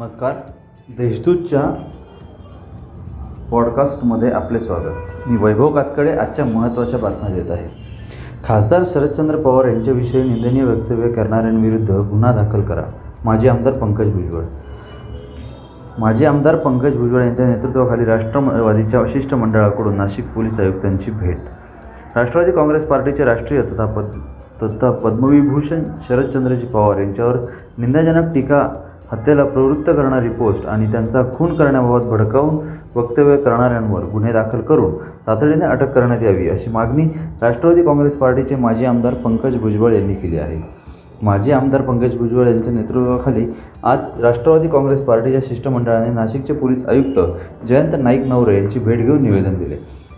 नमस्कार. देशदूतच्या पॉडकास्टमध्ये आपले स्वागत. मी वैभव कातकडे आजच्या महत्त्वाच्या बातम्या देत आहे. खासदार शरदचंद्र पवार यांच्याविषयी निंदनीय वक्तव्य करणाऱ्यांविरुद्ध गुन्हा दाखल करा. माजी आमदार पंकज भुजबळ. माजी आमदार पंकज भुजबळ यांच्या नेतृत्वाखाली राष्ट्रवादीच्या शिष्टमंडळाकडून नाशिक पोलीस आयुक्तांची भेट. राष्ट्रवादी काँग्रेस पार्टीचे राष्ट्रीय तथा पद तथा पद्मविभूषण शरदचंद्रजी पवार यांच्यावर निंदाजनक टीका हत्येला प्रवृत्त करणारी पोस्ट आणि त्यांचा खून करण्याबाबत भडकावून वक्तव्य करणाऱ्यांवर गुन्हे दाखल करून तातडीने अटक करण्यात यावी अशी मागणी राष्ट्रवादी काँग्रेस पार्टीचे माजी आमदार पंकज भुजबळ यांनी केली आहे. माजी आमदार पंकज भुजबळ यांच्या नेतृत्वाखाली आज राष्ट्रवादी काँग्रेस पार्टीच्या शिष्टमंडळाने नाशिकचे पोलीस आयुक्त जयंत नाईक नवरे यांची भेट घेऊन निवेदन दिले.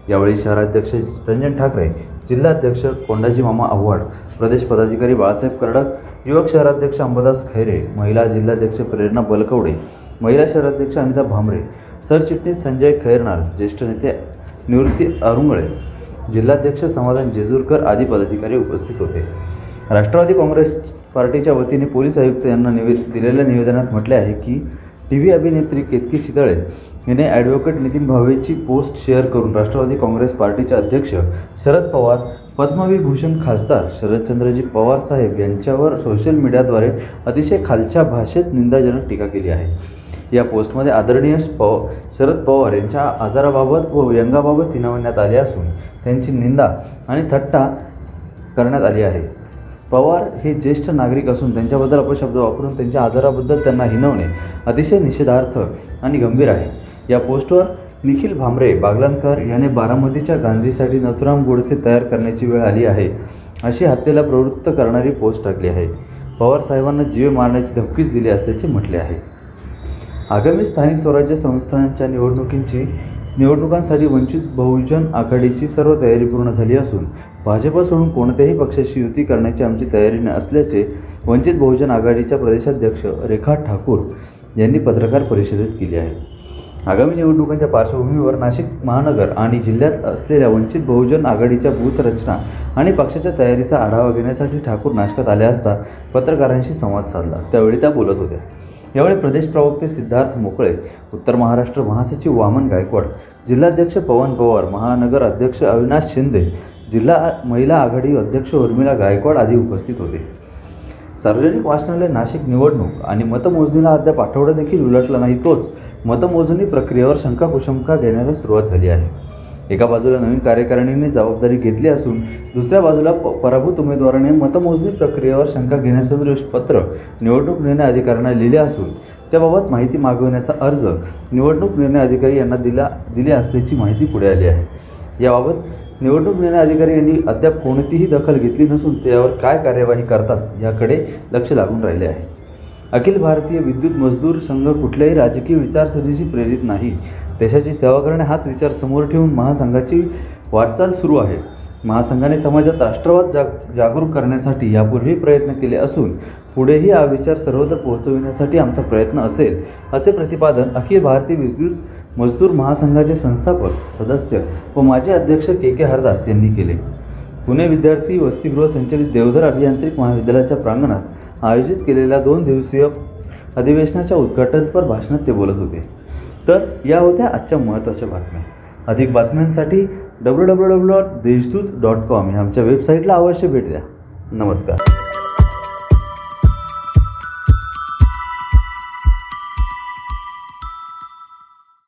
यावेळी शहराध्यक्ष रंजन ठाकरे जिल्हाध्यक्ष कोंडाजी मामा आव्हाड प्रदेश पदाधिकारी बाळासाहेब कर्डक युवक शहराध्यक्ष अंबादास खैरे महिला जिल्हाध्यक्ष प्रेरणा बलकवडे महिला शहराध्यक्ष अनिता भांबरे सरचिटणीस संजय खैरनार ज्येष्ठ नेते निवृत्ती अरुंगळे जिल्हाध्यक्ष समाधान जेजूरकर आदी पदाधिकारी उपस्थित होते. राष्ट्रवादी काँग्रेस पार्टीच्या वतीने पोलीस आयुक्त यांना निवे दिलेल्या निवेदनात म्हटले आहे की टी व्ही अभिनेत्री केतकी चितळे हिने ॲडव्होकेट नितीन भावेची पोस्ट शेअर करून राष्ट्रवादी काँग्रेस पार्टीचे अध्यक्ष शरद पवार पद्मविभूषण खासदार शरदचंद्रजी पवार साहेब यांच्यावर सोशल मीडियाद्वारे अतिशय खालच्या भाषेत निंदाजनक टीका केली आहे. या पोस्टमध्ये आदरणीय पव शरद पवार यांच्या आजाराबाबत व व्यंगाबाबत तिनवण्यात आले असून त्यांची निंदा आणि थट्टा करण्यात आली आहे. पवार हे ज्येष्ठ नागरिक असून त्यांच्याबद्दल अपशब्द वापरून त्यांच्या आजाराबद्दल त्यांना हिनवणे अतिशय निषेधार्थ आणि गंभीर आहे. या पोस्टवर निखिल भांबरे बागलाणकर याने बारामतीच्या गांधीसाठी नथुराम गोडसे तयार करण्याची वेळ आली आहे अशी हत्येला प्रवृत्त करणारी पोस्ट टाकली आहे. पवार साहेबांना जीवे मारण्याची धमकीच दिली असल्याचे म्हटले आहे. आगामी स्थानिक स्वराज्य संस्थांच्या निवडणुकींची निवडणुकांसाठी वंचित बहुजन आघाडीची सर्व तयारी पूर्ण झाली असून भाजप सोडून कोणत्याही पक्षाशी युती करण्याची आमची तयारी असल्याचे वंचित बहुजन आघाडीच्या प्रदेशाध्यक्ष रेखा ठाकूर यांनी पत्रकार परिषदेत केली आहे. आगामी निवडणुकांच्या पार्श्वभूमीवर नाशिक महानगर आणि जिल्ह्यात असलेल्या वंचित बहुजन आघाडीच्या बूथ रचना आणि पक्षाच्या तयारीचा आढावा घेण्यासाठी ठाकूर नाशकात आल्या असता पत्रकारांशी संवाद साधला. त्यावेळी त्या बोलत होत्या. यावेळी प्रदेश प्रवक्ते सिद्धार्थ मोकळे उत्तर महाराष्ट्र महासचिव वामन गायकवाड जिल्हाध्यक्ष पवन पवार महानगर अध्यक्ष अविनाश शिंदे जिल्हा महिला आघाडी अध्यक्ष उर्मिला गायकवाड आदी उपस्थित होते. सार्वजनिक वाचनालय नाशिक निवडणूक आणि मतमोजणीला अद्याप आठवडा देखील उलटला नाही तोच मतमोजणी प्रक्रियेवर शंका कुशंका घेण्याला सुरुवात झाली आहे. एका बाजूला नवीन कार्यकारिणीने जबाबदारी घेतली असून दुसऱ्या बाजूला प पराभूत उमेदवाराने मतमोजणी प्रक्रियेवर शंका घेण्यासदृश पत्र निवडणूक निर्णय अधिकाऱ्यांना लिहिले असून त्याबाबत माहिती मागवण्याचा अर्ज निवडणूक निर्णय अधिकारी यांना दिला दिले असल्याची माहिती पुढे आली आहे. याबाबत निवडणूक निर्णय अधिकारी यांनी अद्याप कोणतीही दखल घेतली नसून त्यावर काय कार्यवाही करतात याकडे लक्ष लागून राहिले आहे. अखिल भारतीय विद्युत मजदूर संघ कुठल्याही राजकीय विचारसरणीशी प्रेरित नाही. देशाची सेवा करणे हाच विचार समोर ठेवून महासंघाची वाटचाल सुरू आहे. महासंघाने समाजात राष्ट्रवाद जाग जागरूक करण्यासाठी यापूर्वी प्रयत्न केले असून पुढेही हा विचार सर्वत्र पोहोचविण्यासाठी आमचा प्रयत्न असेल असे प्रतिपादन अखिल भारतीय विद्युत मजदूर महासंघाचे संस्थापक सदस्य व माजी अध्यक्ष के के हरदास यांनी केले. पुणे विद्यार्थी वसतिगृह संचलित देवधर अभियांत्रिक महाविद्यालयाच्या प्रांगणात आयोजित केलेल्या दोन दिवसीय अधिवेशनाच्या उद्घाटनपर भाषणात ते बोलत होते. तर या होत्या आजच्या महत्त्वाच्या बातम्या. अधिक बातम्यांसाठी W W W dot Deshdoot dot com या आमच्या वेबसाईटला अवश्य भेट द्या. नमस्कार.